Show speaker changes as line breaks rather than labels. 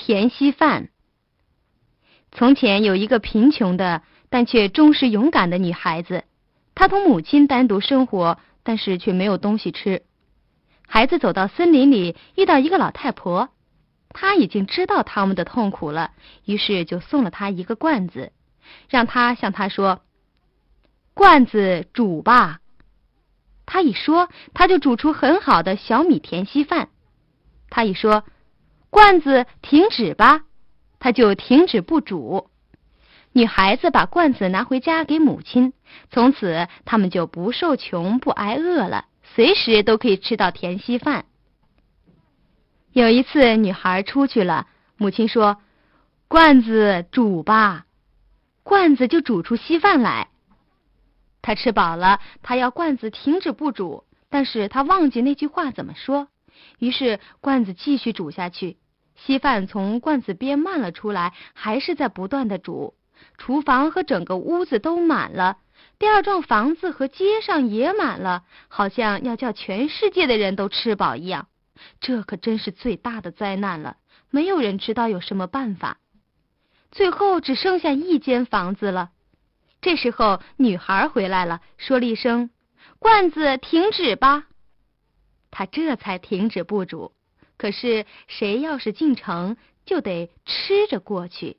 田稀饭。从前有一个贫穷的，但却忠实勇敢的女孩子，她同母亲单独生活，但是却没有东西吃。孩子走到森林里，遇到一个老太婆，她已经知道他们的痛苦了，于是就送了她一个罐子，让她向她说：“罐子煮吧。”他一说，他就煮出很好的小米甜稀饭。他一说，罐子停止吧，他就停止不煮。女孩子把罐子拿回家给母亲，从此他们就不受穷不挨饿了，随时都可以吃到甜稀饭。有一次，女孩出去了，母亲说：“罐子煮吧。”罐子就煮出稀饭来。他吃饱了，他要罐子停止不煮，但是他忘记那句话怎么说，于是罐子继续煮下去，稀饭从罐子边漫了出来，还是在不断的煮，厨房和整个屋子都满了，第二幢房子和街上也满了，好像要叫全世界的人都吃饱一样，这可真是最大的灾难了，没有人知道有什么办法，最后只剩下一间房子了。这时候，女孩回来了，说了一声：“罐子停止吧。”他这才停止不煮。可是，谁要是进城，就得吃着过去。